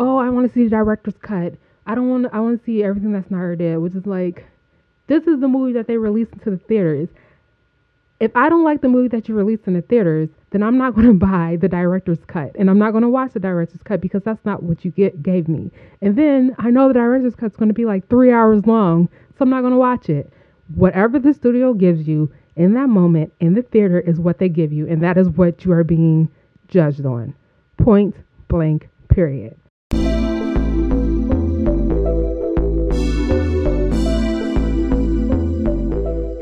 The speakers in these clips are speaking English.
oh, I want to see the director's cut. I don't want. I want to see everything that Snyder did, which is like, this is the movie that they released into the theaters. If I don't like the movie that you released in the theaters, then I'm not going to buy the director's cut, and I'm not going to watch the director's cut because that's not what you get gave me. And then I know the director's cut's going to be like three hours long, so I'm not going to watch it. Whatever the studio gives you in that moment in the theater is what they give you, and that is what you are being judged on. Point blank. Period.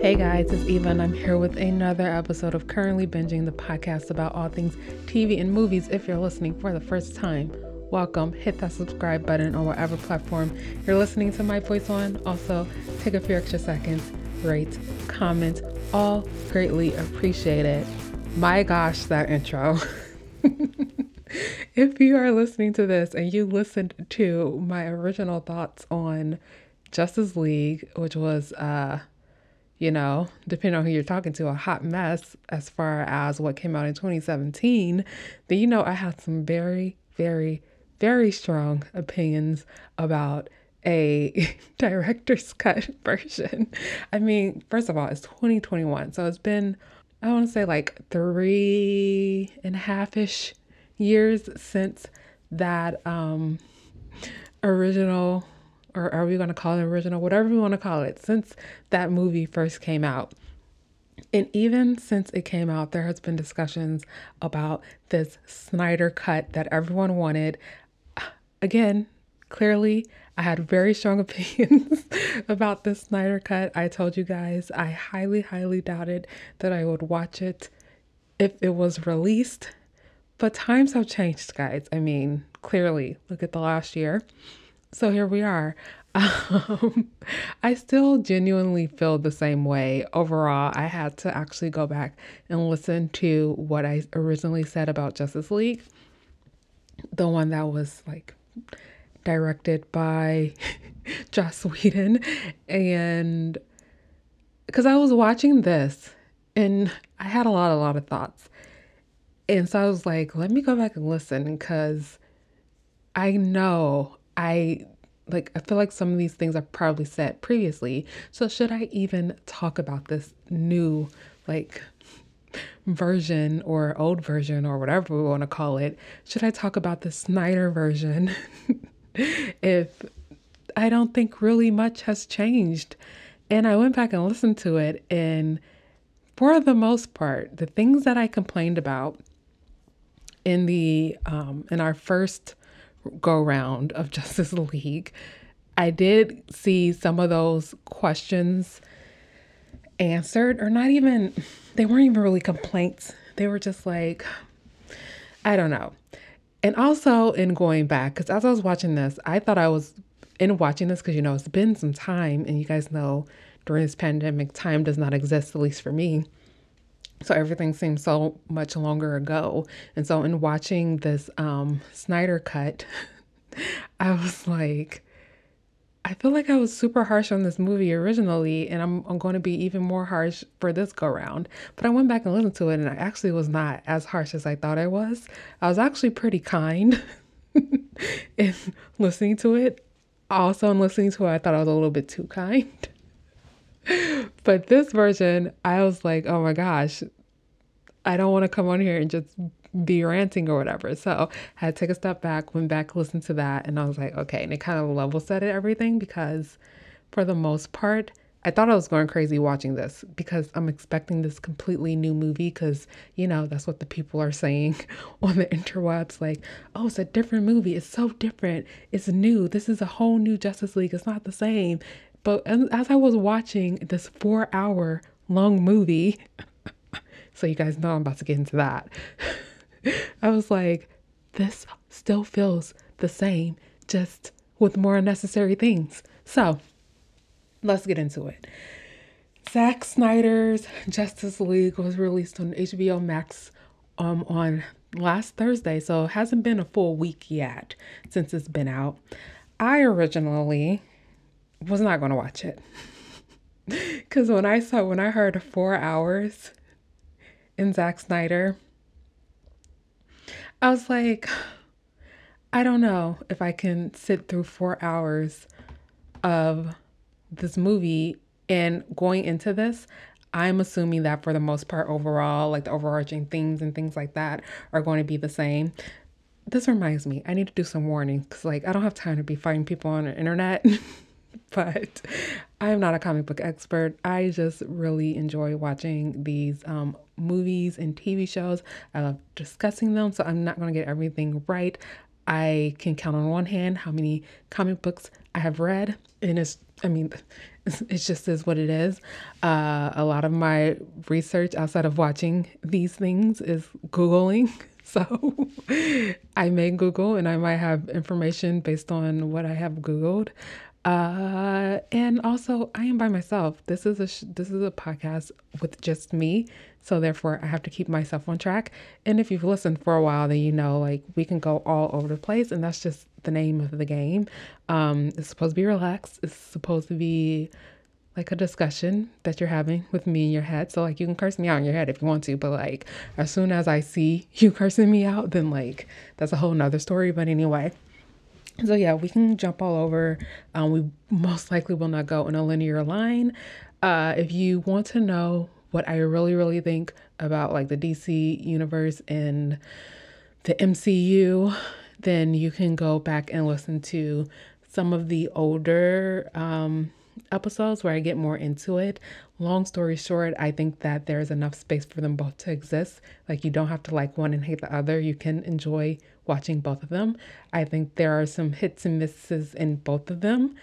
Hey guys, it's Eva, and I'm here with another episode of Currently Binging, the podcast about all things TV and movies. If you're listening for the first time, welcome. Hit that subscribe button on whatever platform you're listening to my voice on. Also, take a few extra seconds, rate, comment, all greatly appreciated. My gosh, that intro. if you are listening to this and you listened to my original thoughts on Justice League, which was uh you know, depending on who you're talking to, a hot mess as far as what came out in 2017, then you know I had some very, very, very strong opinions about a director's cut version. I mean, first of all, it's 2021, so it's been, I want to say like three and a half ish years since that um original or are we going to call it original, whatever we want to call it, since that movie first came out. And even since it came out, there has been discussions about this Snyder cut that everyone wanted. Again, clearly, I had very strong opinions about this Snyder cut. I told you guys I highly, highly doubted that I would watch it if it was released. But times have changed, guys. I mean, clearly, look at the last year. So here we are. Um, I still genuinely feel the same way. Overall, I had to actually go back and listen to what I originally said about Justice League, the one that was like directed by Joss Whedon. And because I was watching this and I had a lot, a lot of thoughts. And so I was like, let me go back and listen because I know I like I feel like some of these things I've probably said previously. So should I even talk about this new like version or old version or whatever we want to call it? Should I talk about the Snyder version if I don't think really much has changed? And I went back and listened to it and for the most part, the things that I complained about in the um in our first go round of Justice League, I did see some of those questions answered, or not even, they weren't even really complaints. They were just like, I don't know. And also in going back, because as I was watching this, I thought I was in watching this because, you know, it's been some time, and you guys know during this pandemic, time does not exist, at least for me. So everything seems so much longer ago. And so in watching this um, Snyder cut, I was like, I feel like I was super harsh on this movie originally, and I'm, I'm going to be even more harsh for this go round. But I went back and listened to it, and I actually was not as harsh as I thought I was. I was actually pretty kind in listening to it. Also, in listening to it, I thought I was a little bit too kind. but this version, I was like, oh my gosh, I don't want to come on here and just be ranting or whatever. So I had to take a step back, went back, listened to that, and I was like, okay. And it kind of level set it everything because for the most part, I thought I was going crazy watching this because I'm expecting this completely new movie because, you know, that's what the people are saying on the interwebs. Like, oh, it's a different movie. It's so different. It's new. This is a whole new Justice League. It's not the same. But as I was watching this four hour long movie, so you guys know I'm about to get into that, I was like, this still feels the same, just with more unnecessary things. So let's get into it. Zack Snyder's Justice League was released on HBO Max um, on last Thursday, so it hasn't been a full week yet since it's been out. I originally was not going to watch it. Because when I saw, when I heard four hours in Zack Snyder, I was like, I don't know if I can sit through four hours of this movie and going into this. I'm assuming that for the most part, overall, like the overarching themes and things like that are going to be the same. This reminds me, I need to do some warnings because, like, I don't have time to be fighting people on the internet. but I am not a comic book expert. I just really enjoy watching these um, movies and TV shows. I love discussing them, so I'm not going to get everything right. I can count on one hand how many comic books I have read, and it's, I mean, it just is what it is. Uh, a lot of my research outside of watching these things is Googling. So I may Google and I might have information based on what I have Googled. Uh, and also, I am by myself. This is a sh- this is a podcast with just me, so therefore I have to keep myself on track. And if you've listened for a while, then you know like we can go all over the place, and that's just the name of the game. Um, it's supposed to be relaxed. It's supposed to be like a discussion that you're having with me in your head. So like you can curse me out in your head if you want to, but like as soon as I see you cursing me out, then like that's a whole nother story. But anyway. So yeah, we can jump all over. Um, we most likely will not go in a linear line. Uh, if you want to know what I really, really think about like the DC universe and the MCU, then you can go back and listen to some of the older um, episodes where I get more into it. Long story short, I think that there's enough space for them both to exist. Like, you don't have to like one and hate the other. You can enjoy watching both of them. I think there are some hits and misses in both of them.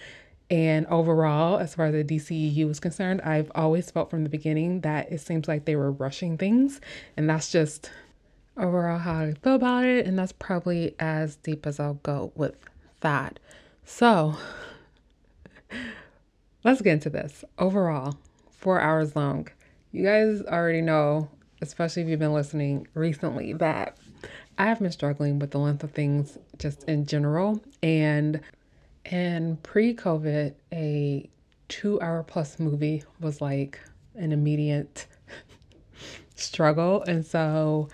And overall, as far as the DCEU is concerned, I've always felt from the beginning that it seems like they were rushing things. And that's just overall how I feel about it. And that's probably as deep as I'll go with that. So let's get into this. Overall, four hours long. You guys already know, especially if you've been listening recently, that I have been struggling with the length of things just in general. And and pre-COVID, a two hour plus movie was like an immediate struggle. And so,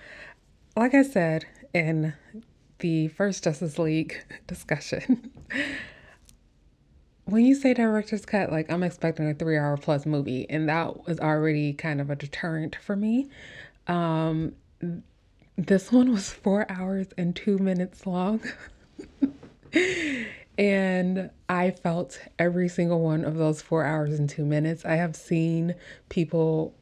like I said in the first Justice League discussion, when you say director's cut, like I'm expecting a three hour plus movie, and that was already kind of a deterrent for me. Um, this one was four hours and two minutes long. and I felt every single one of those four hours and two minutes. I have seen people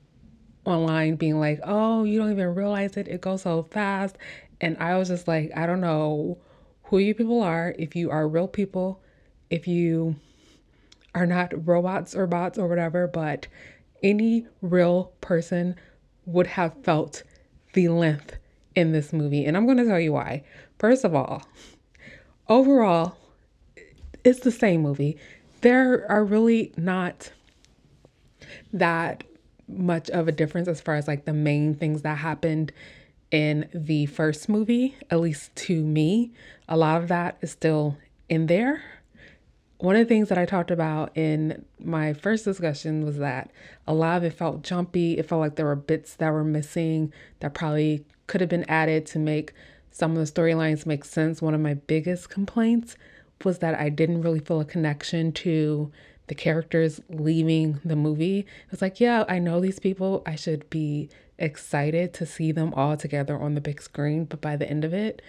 online being like, oh, you don't even realize it. It goes so fast. And I was just like, I don't know who you people are, if you are real people, if you are not robots or bots or whatever, but any real person would have felt the length in this movie. And I'm going to tell you why. First of all, overall, it's the same movie. There are really not that much of a difference as far as like the main things that happened in the first movie, at least to me. A lot of that is still in there. One of the things that I talked about in my first discussion was that a lot of it felt jumpy. It felt like there were bits that were missing that probably could have been added to make some of the storylines make sense. One of my biggest complaints was that I didn't really feel a connection to the characters leaving the movie. It was like, yeah, I know these people. I should be excited to see them all together on the big screen. But by the end of it,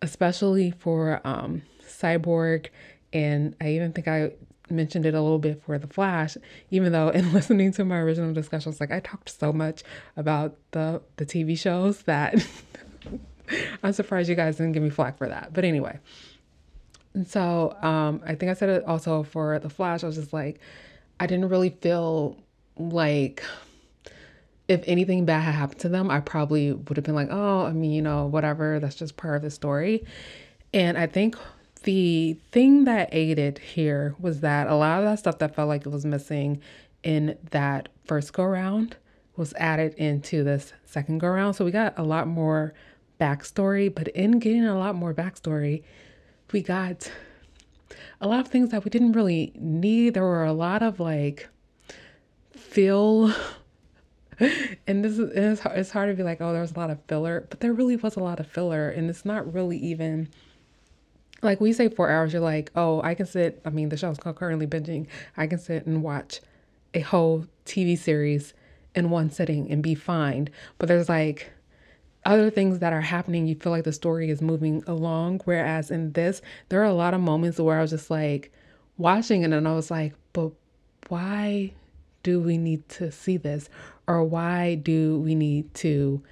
especially for um, Cyborg, and I even think I mentioned it a little bit for the flash even though in listening to my original discussions like i talked so much about the the tv shows that i'm surprised you guys didn't give me flack for that. But anyway and so um i think i said it also for the flash i was just like i didn't really feel like if anything bad had happened to them i probably would have been like oh i mean you know whatever that's just part of the story. And i think the thing that aided here was that a lot of that stuff that felt like it was missing in that first go round was added into this second go round. So we got a lot more backstory, but in getting a lot more backstory, we got a lot of things that we didn't really need. There were a lot of like feel and this is it's hard, it's hard to be like, oh, there's a lot of filler, but there really was a lot of filler, and it's not really even like we say four hours, you're like, oh, I can sit. I mean, the show's currently binging. I can sit and watch a whole TV series in one sitting and be fine. But there's like other things that are happening. You feel like the story is moving along. Whereas in this, there are a lot of moments where I was just like watching it and I was like, but why do we need to see this? Or why do we need to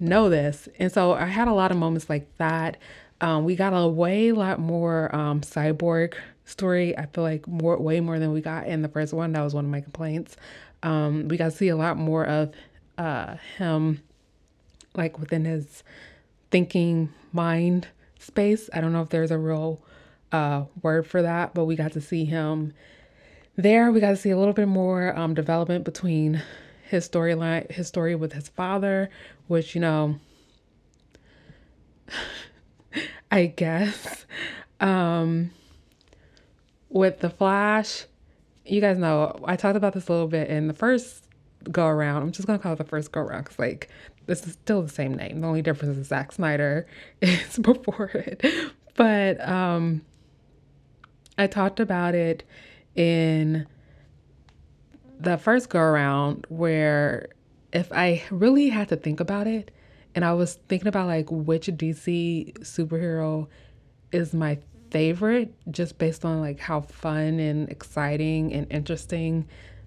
know this? And so I had a lot of moments like that. Um, we got a way lot more um, cyborg story. I feel like more, way more than we got in the first one. That was one of my complaints. Um, we got to see a lot more of uh, him, like within his thinking mind space. I don't know if there's a real uh, word for that, but we got to see him there. We got to see a little bit more um, development between his storyline, his story with his father, which you know. I guess. Um, with the Flash, you guys know I talked about this a little bit in the first go around. I'm just gonna call it the first go around because like this is still the same name. The only difference is Zack Snyder is before it. But um, I talked about it in the first go around where if I really had to think about it, and I was thinking about like which DC superhero is my favorite just based on like how fun and exciting and interesting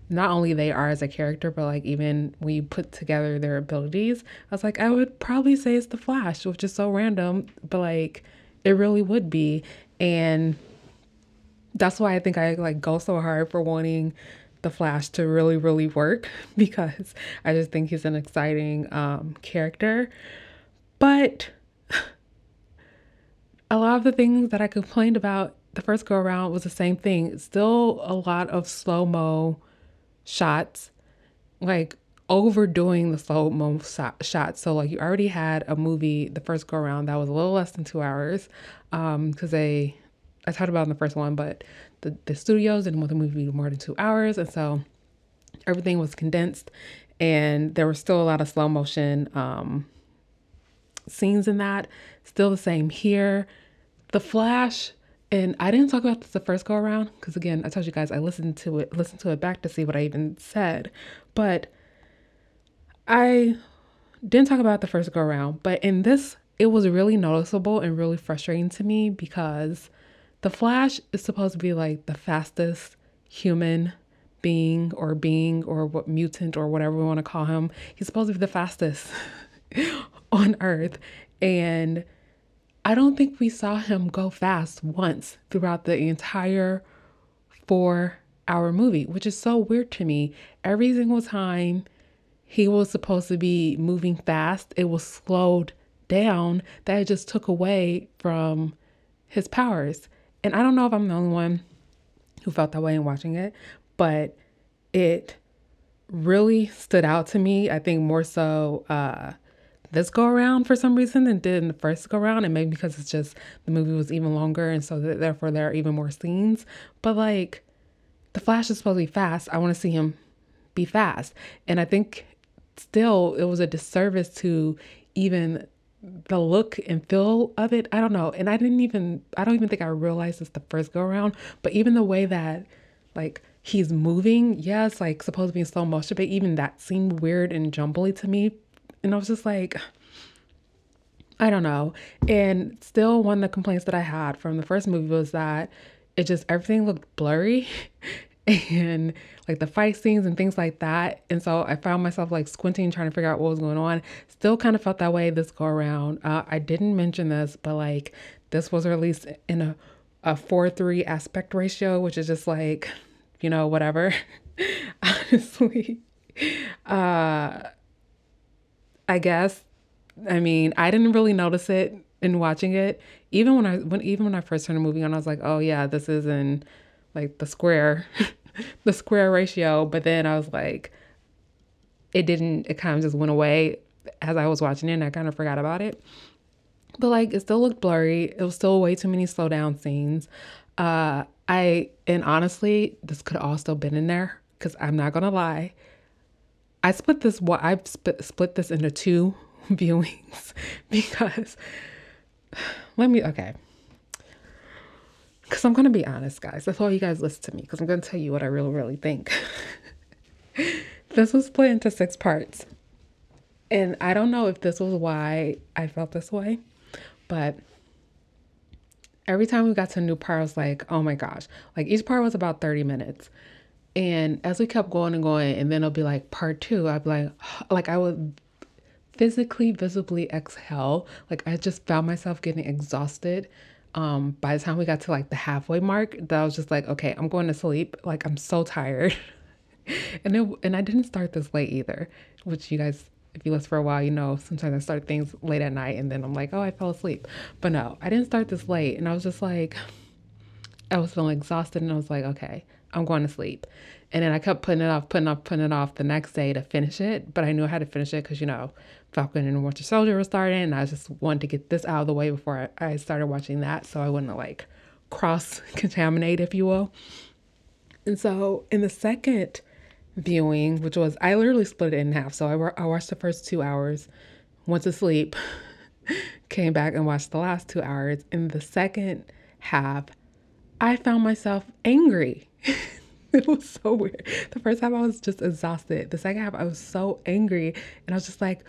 not only they are as a character but like even when you put together their abilities. I was like i would probably say it's the flash which is so random but like it really would be. And that's why i think i like go so hard for wanting the flash to really really work because i just think he's an exciting um, character but a lot of the things that I complained about the first go around was the same thing. Still a lot of slow mo shots, like overdoing the slow mo shots. So like you already had a movie the first go around that was a little less than two hours, um, because they I talked about in the first one, but the the studios didn't want the movie to be more than two hours, and so everything was condensed, and there was still a lot of slow motion um scenes in that. Still the same here. The Flash, and I didn't talk about this the first go around because again, I told you guys I listened to it, listened to it back to see what I even said, but I didn't talk about the first go around. But in this, it was really noticeable and really frustrating to me because the Flash is supposed to be like the fastest human being or being or what mutant or whatever we want to call him. He's supposed to be the fastest on earth. And I don't think we saw him go fast once throughout the entire four hour movie, which is so weird to me. Every single time he was supposed to be moving fast, it was slowed down. That just took away from his powers. And I don't know if I'm the only one who felt that way in watching it, but it really stood out to me. I think more so uh, this go around for some reason than did in the first go around. And maybe because it's just the movie was even longer and so that therefore there are even more scenes. But like the Flash is supposed to be fast. I want to see him be fast. And I think still it was a disservice to even the look and feel of it. I don't know. And I didn't even I don't even think I realized this the first go around. But even the way that like he's moving, yes, yeah, like supposed to be in slow motion, but even that seemed weird and jumbly to me and I was just like, I don't know. And still, one of the complaints that I had from the first movie was that it just everything looked blurry and like the fight scenes and things like that. And so I found myself like squinting, trying to figure out what was going on. Still kind of felt that way this go around. Uh, I didn't mention this, but like this was released in a, a 4 3 aspect ratio, which is just like, you know, whatever. Honestly. Uh, I guess. I mean, I didn't really notice it in watching it. Even when I when even when I first turned the movie on, I was like, oh yeah, this is in like the square, the square ratio. But then I was like, it didn't. It kind of just went away as I was watching it, and I kind of forgot about it. But like, it still looked blurry. It was still way too many slow down scenes. Uh, I and honestly, this could all still been in there because I'm not gonna lie. I split this what I've split, split this into two viewings because let me okay. Because I'm gonna be honest, guys. That's all you guys listen to me because I'm gonna tell you what I really, really think. this was split into six parts. And I don't know if this was why I felt this way, but every time we got to a new part, I was like, oh my gosh. Like each part was about 30 minutes. And as we kept going and going, and then it'll be like part two, I'd be like, like I would physically, visibly exhale. Like I just found myself getting exhausted. Um, by the time we got to like the halfway mark, that I was just like, okay, I'm going to sleep. Like I'm so tired. and it, and I didn't start this late either, which you guys if you listen for a while, you know sometimes I start things late at night and then I'm like, oh, I fell asleep. But no, I didn't start this late. And I was just like, I was feeling exhausted and I was like, okay, I'm going to sleep. And then I kept putting it off, putting off, putting it off the next day to finish it. But I knew I had to finish it because, you know, Falcon and Winter Soldier was starting. And I just wanted to get this out of the way before I started watching that so I wouldn't like cross contaminate, if you will. And so in the second viewing, which was I literally split it in half. So I, I watched the first two hours, went to sleep, came back and watched the last two hours. In the second half, I found myself angry. it was so weird. The first half I was just exhausted. The second half I was so angry and I was just like,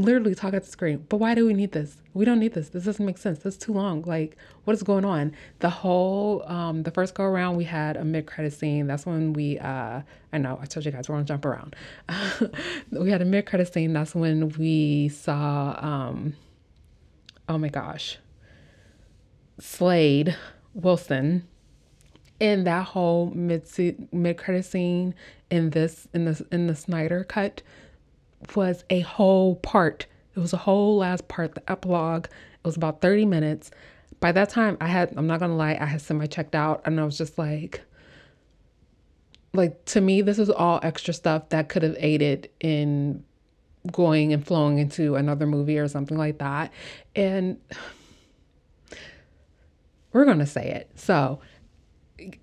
literally talk at the screen. But why do we need this? We don't need this. This doesn't make sense. This is too long. Like, what is going on? The whole um the first go around we had a mid credit scene. That's when we uh I know I told you guys we're gonna jump around. we had a mid credit scene. That's when we saw um oh my gosh. Slade Wilson in that whole mid mid credit scene in this in this in the Snyder cut was a whole part. It was a whole last part, the epilogue. It was about 30 minutes. By that time, I had, I'm not gonna lie, I had semi checked out and I was just like, like to me, this is all extra stuff that could have aided in going and flowing into another movie or something like that. And we're gonna say it. So,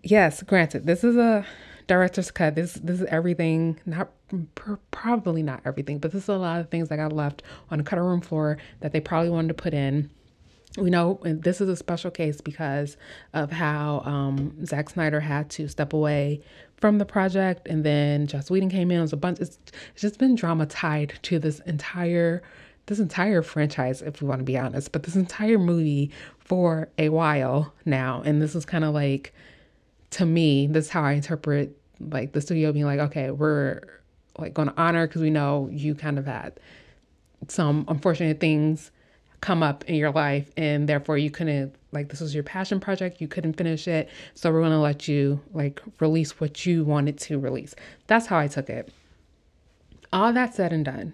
yes, granted, this is a director's cut. This this is everything, not probably not everything, but this is a lot of things that got left on the cutting room floor that they probably wanted to put in. We know this is a special case because of how um, Zack Snyder had to step away from the project, and then Joss Whedon came in. It was a bunch. It's, it's just been drama tied to this entire this entire franchise, if we want to be honest, but this entire movie for a while now, and this is kind of like to me, this is how I interpret like the studio being like, okay, we're like going to honor because we know you kind of had some unfortunate things come up in your life and therefore you couldn't like this was your passion project you couldn't finish it. So we're going to let you like release what you wanted to release. That's how i took it. All that said and done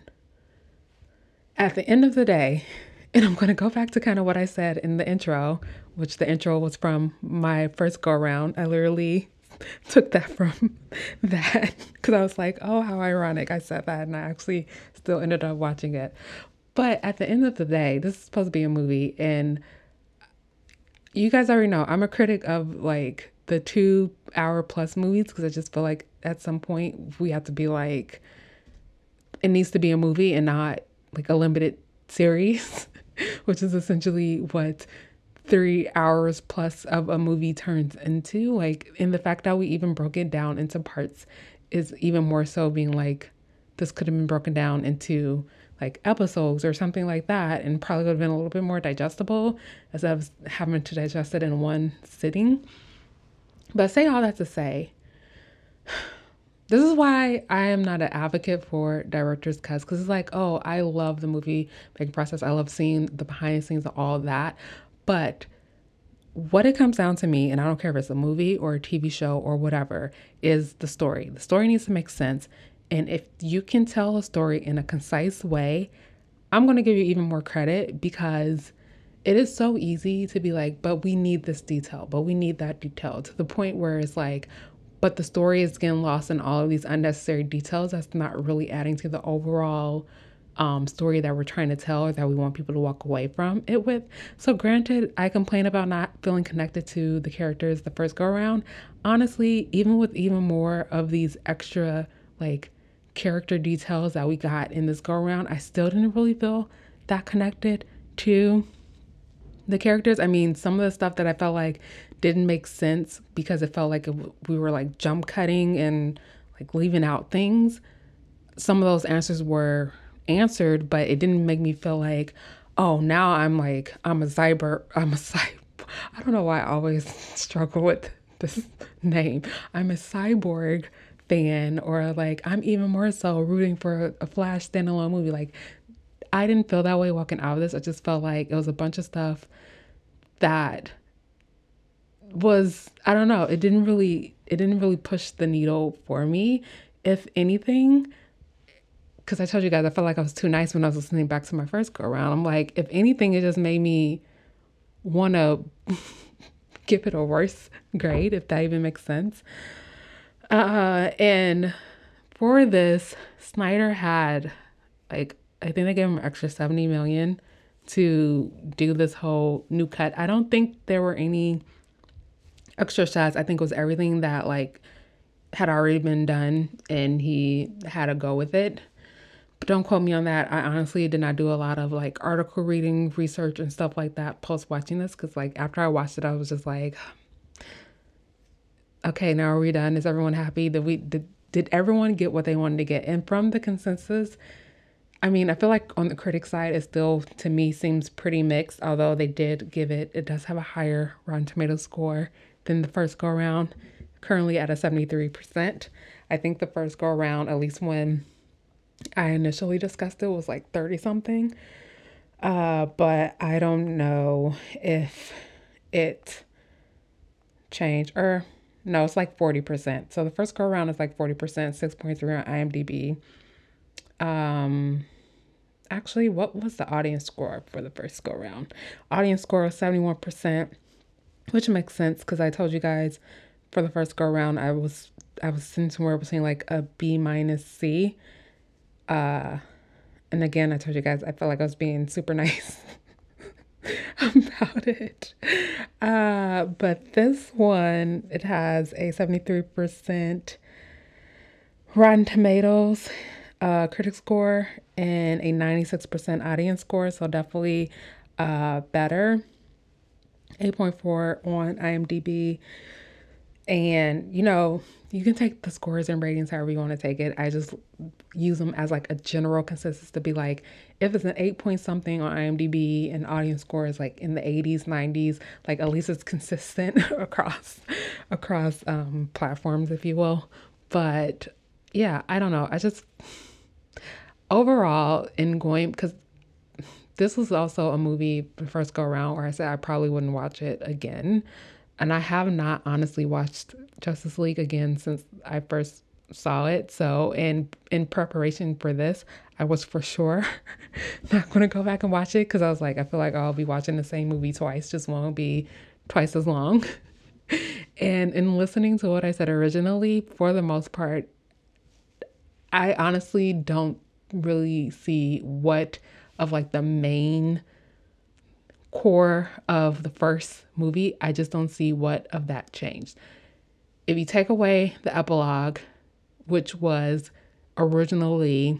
at the end of the day and i'm going to go back to kind of what i said in the intro which the intro was from my first go around i literally took that from that because I was like, oh, how ironic I said that. And I actually still ended up watching it. But at the end of the day, this is supposed to be a movie. And you guys already know I'm a critic of like the two hour plus movies because I just feel like at some point we have to be like, it needs to be a movie and not like a limited series, which is essentially what three hours plus of a movie turns into. Like, in the fact that we even broke it down into parts is even more so being like, this could have been broken down into like episodes or something like that and probably would have been a little bit more digestible as I was having to digest it in one sitting. But say all that to say, this is why I am not an advocate for director's cuts because it's like, oh, I love the movie making process. I love seeing the behind the scenes of all that. But what it comes down to me, and I don't care if it's a movie or a TV show or whatever, is the story. The story needs to make sense. And if you can tell a story in a concise way, I'm going to give you even more credit because it is so easy to be like, but we need this detail, but we need that detail to the point where it's like, but the story is getting lost in all of these unnecessary details that's not really adding to the overall um, story that we're trying to tell or that we want people to walk away from it with. So, granted, I complain about not feeling connected to the characters the first go around. Honestly, even with even more of these extra like character details that we got in this go around, I still didn't really feel that connected to the characters, I mean, some of the stuff that I felt like didn't make sense because it felt like it, we were like jump cutting and like leaving out things. Some of those answers were answered, but it didn't make me feel like, oh, now I'm like, I'm a cyber, I'm a cyber. I don't know why I always struggle with this name. I'm a cyborg fan, or like, I'm even more so rooting for a Flash standalone movie. Like, I didn't feel that way walking out of this. I just felt like it was a bunch of stuff that was I don't know, it didn't really it didn't really push the needle for me. If anything, because I told you guys I felt like I was too nice when I was listening back to my first go around. I'm like, if anything, it just made me want to give it a worse grade, if that even makes sense. Uh, and for this, Snyder had like I think they gave him extra 70 million to do this whole new cut. I don't think there were any extra shots. I think was everything that like had already been done and he had to go with it. But don't quote me on that. I honestly did not do a lot of like article reading, research and stuff like that post watching this cuz like after I watched it I was just like okay, now are we done? Is everyone happy? Did we did, did everyone get what they wanted to get? And from the consensus I mean, I feel like on the critic side, it still to me seems pretty mixed, although they did give it, it does have a higher Rotten Tomato score than the first go around, currently at a 73%. I think the first go around, at least when I initially discussed it, was like 30 something. Uh, but I don't know if it changed or no, it's like 40%. So the first go around is like 40%, 6.3 on IMDb. Um, actually, what was the audience score for the first go around? Audience score was 71%, which makes sense because I told you guys for the first go round I was I was sitting somewhere between like a B minus C. Uh and again I told you guys I felt like I was being super nice about it. Uh but this one it has a 73% Rotten Tomatoes uh, critic score and a 96% audience score, so definitely uh, better. 8.4 on IMDb. And, you know, you can take the scores and ratings however you want to take it. I just use them as like a general consensus to be like, if it's an 8 point something on IMDb and audience score is like in the 80s, 90s, like at least it's consistent across across um, platforms, if you will. But yeah, I don't know. I just overall, in going, because this was also a movie the first go around where I said I probably wouldn't watch it again. And I have not honestly watched Justice League again since I first saw it. So in in preparation for this, I was for sure not to go back and watch it because I was like, I feel like I'll be watching the same movie twice, just won't be twice as long. and in listening to what I said originally, for the most part, I honestly don't really see what of like the main core of the first movie. I just don't see what of that changed. If you take away the epilogue, which was originally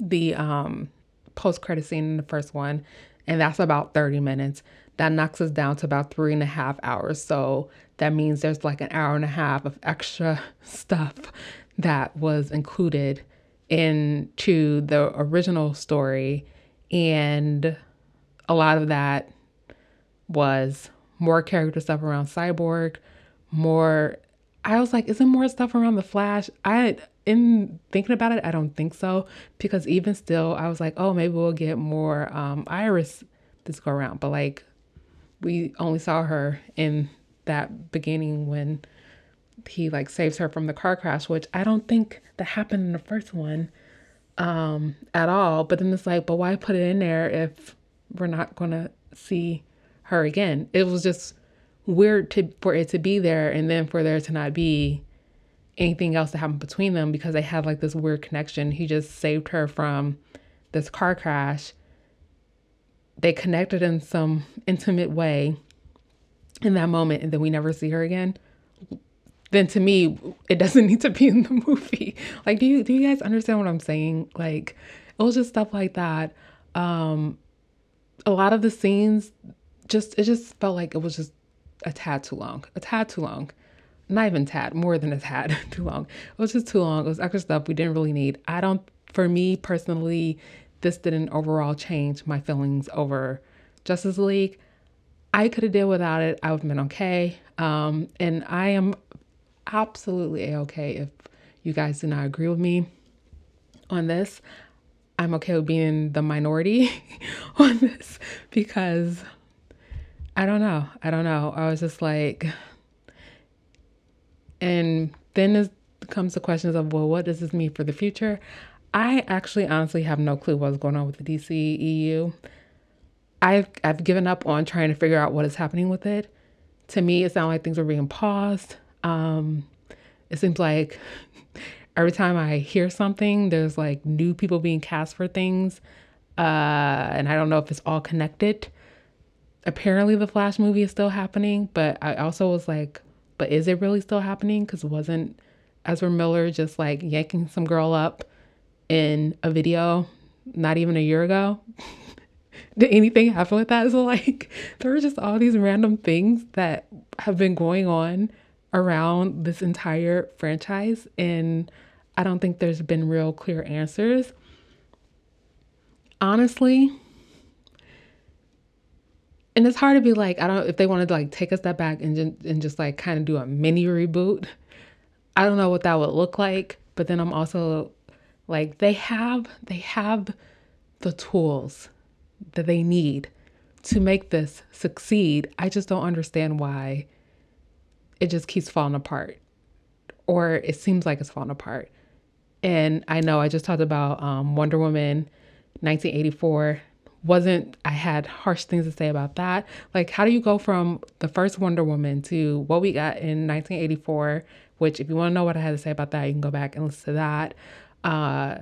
the um, post credit scene in the first one, and that's about 30 minutes, that knocks us down to about three and a half hours. So that means there's like an hour and a half of extra stuff that was included into the original story. And a lot of that was more character stuff around Cyborg, more. I was like, isn't more stuff around the Flash? I, in thinking about it, I don't think so because even still, I was like, oh, maybe we'll get more um, Iris this go around. But like, we only saw her in that beginning when he like saves her from the car crash, which I don't think that happened in the first one um at all. But then it's like, but why put it in there if we're not gonna see her again? It was just weird to for it to be there and then for there to not be anything else to happen between them because they have like this weird connection. He just saved her from this car crash. They connected in some intimate way in that moment and then we never see her again then to me it doesn't need to be in the movie like do you do you guys understand what i'm saying like it was just stuff like that um a lot of the scenes just it just felt like it was just a tad too long, a tad too long. Not even tad, more than a tad too long. It was just too long. It was extra stuff we didn't really need. I don't, for me personally, this didn't overall change my feelings over Justice League. I could have dealt without it. I would have been okay. Um, and I am absolutely okay if you guys do not agree with me on this. I'm okay with being the minority on this because I don't know. I don't know. I was just like, and then it comes the questions of, well, what does this mean for the future? I actually honestly have no clue what's going on with the DCEU. I've I've given up on trying to figure out what is happening with it. To me, it sounds like things are being paused. Um, it seems like every time I hear something, there's like new people being cast for things, uh, and I don't know if it's all connected. Apparently, the Flash movie is still happening, but I also was like, but is it really still happening? Because wasn't Ezra Miller just like yanking some girl up in a video not even a year ago? Did anything happen with that? So like there are just all these random things that have been going on around this entire franchise and I don't think there's been real clear answers. Honestly, and it's hard to be like, I don't if they wanted to like take a step back and and just like kind of do a mini reboot. I don't know what that would look like, but then I'm also like they have they have the tools that they need to make this succeed. I just don't understand why it just keeps falling apart or it seems like it's falling apart. And I know I just talked about um, Wonder Woman 1984 wasn't I had harsh things to say about that. Like how do you go from the first Wonder Woman to what we got in 1984, which if you want to know what I had to say about that, you can go back and listen to that. Uh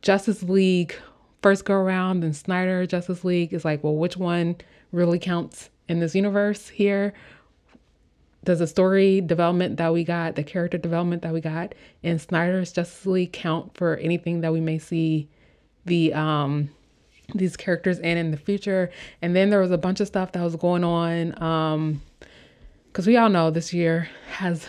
Justice League first go around then Snyder Justice League is like, well, which one really counts in this universe here? Does the story development that we got, the character development that we got in Snyder's Justice League count for anything that we may see the um these characters in in the future? And then there was a bunch of stuff that was going on um because we all know this year has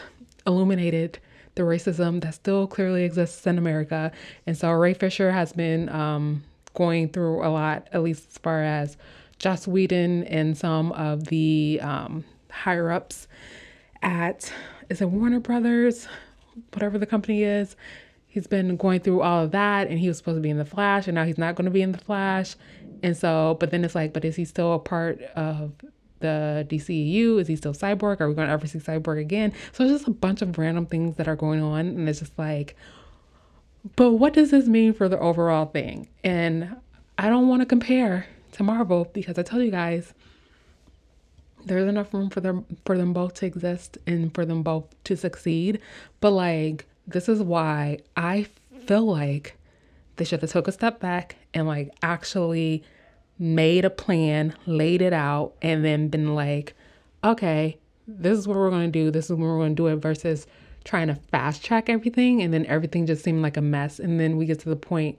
illuminated the racism that still clearly exists in America. And so Ray Fisher has been um, going through a lot, at least as far as Joss Whedon and some of the um, higher ups at is it Warner Brothers, whatever the company is. He's been going through all of that, and he was supposed to be in the Flash, and now he's not going to be in the Flash. And so, but then it's like, but is he still a part of the DCEU? Is he still Cyborg? Are we going to ever see Cyborg again? So it's just a bunch of random things that are going on, and it's just like, but what does this mean for the overall thing? And I don't want to compare to Marvel because I tell you guys, there's enough room for them for them both to exist and for them both to succeed. But like this is why I feel like they should have took a step back and like actually made a plan, laid it out, and then been like, okay, this is what we're gonna do, this is when we're gonna do it versus trying to fast track everything and then everything just seemed like a mess and then we get to the point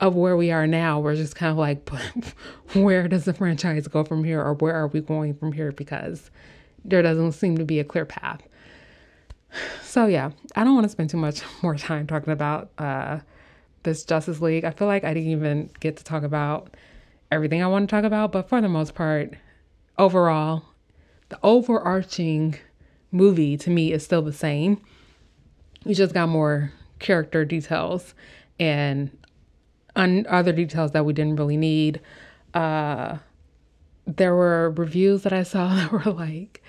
of where we are now we're just kind of like where does the franchise go from here or where are we going from here? Because there doesn't seem to be a clear path. So yeah i don't want to spend too much more time talking about uh, this justice league. I feel like i didn't even get to talk about everything i want to talk about but for the most part overall the overarching movie to me is still the same. We just got more character details and un- other details that we didn't really need. Uh, there were reviews that I saw that were like,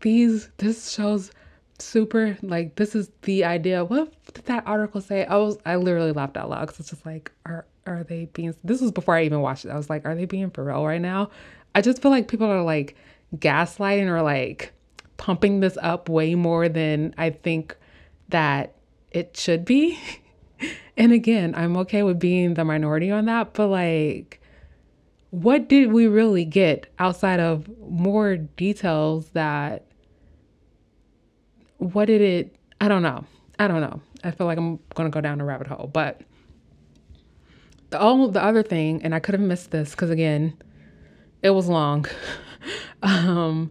these, this shows super, like, this is the idea. What did that article say? I was, I literally laughed out loud because it's just like, are, are they being, this was before I even watched it. I was like, are they being for real right now? I just feel like people are like gaslighting or like pumping this up way more than I think that it should be. and again, I'm okay with being the minority on that, but like, what did we really get outside of more details that what did it I don't know. I don't know. I feel like I'm going to go down a rabbit hole, but the oh, the other thing, and I could have missed this because again, it was long. um,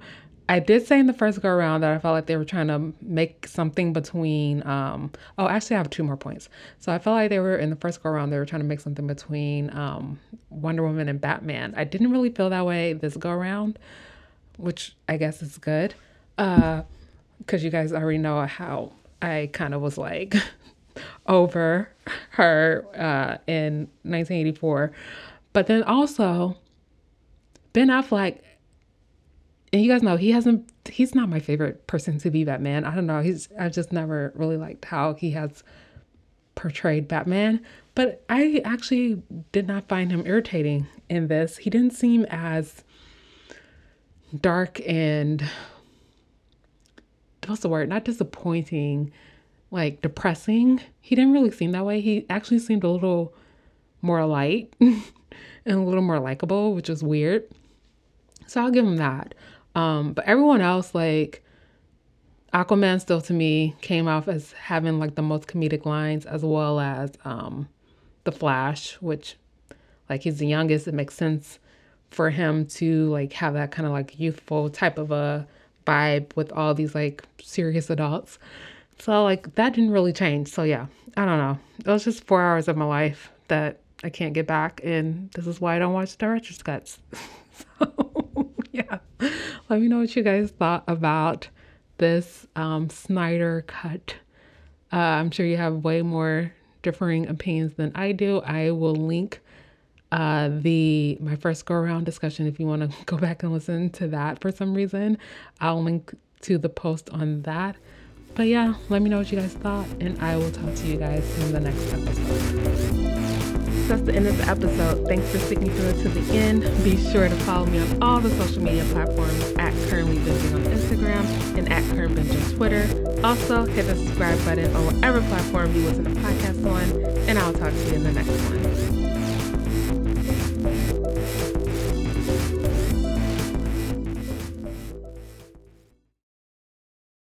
I did say in the first go around that I felt like they were trying to make something between. Um, oh, actually, I have two more points. So I felt like they were in the first go around, they were trying to make something between um, Wonder Woman and Batman. I didn't really feel that way this go around, which I guess is good. Because uh, you guys already know how I kind of was like over her uh, in 1984. But then also, Ben Affleck and you guys know he hasn't he's not my favorite person to be Batman. I don't know. He's I've just never really liked how he has portrayed Batman. But I actually did not find him irritating in this. He didn't seem as dark and what's the word? Not disappointing, like depressing. He didn't really seem that way. He actually seemed a little more light and a little more likable, which is weird. So I'll give him that. Um, but everyone else, like Aquaman, still to me came off as having like the most comedic lines, as well as um, the Flash, which like he's the youngest. It makes sense for him to like have that kind of like youthful type of a vibe with all these like serious adults. So like that didn't really change. So yeah, I don't know. It was just four hours of my life that I can't get back, and this is why I don't watch director's cuts. so yeah, let me know what you guys thought about this um, Snyder cut. Uh, I'm sure you have way more differing opinions than I do. I will link uh, the my first go around discussion if you want to go back and listen to that for some reason. I'll link to the post on that. But yeah, let me know what you guys thought, and I will talk to you guys in the next episode that's the end of the episode. Thanks for sticking through it to the end. Be sure to follow me on all the social media platforms at Currently Binging on Instagram and at Current Binge on Twitter. Also, hit the subscribe button on whatever platform you listen to podcasts on, and I'll talk to you in the next one.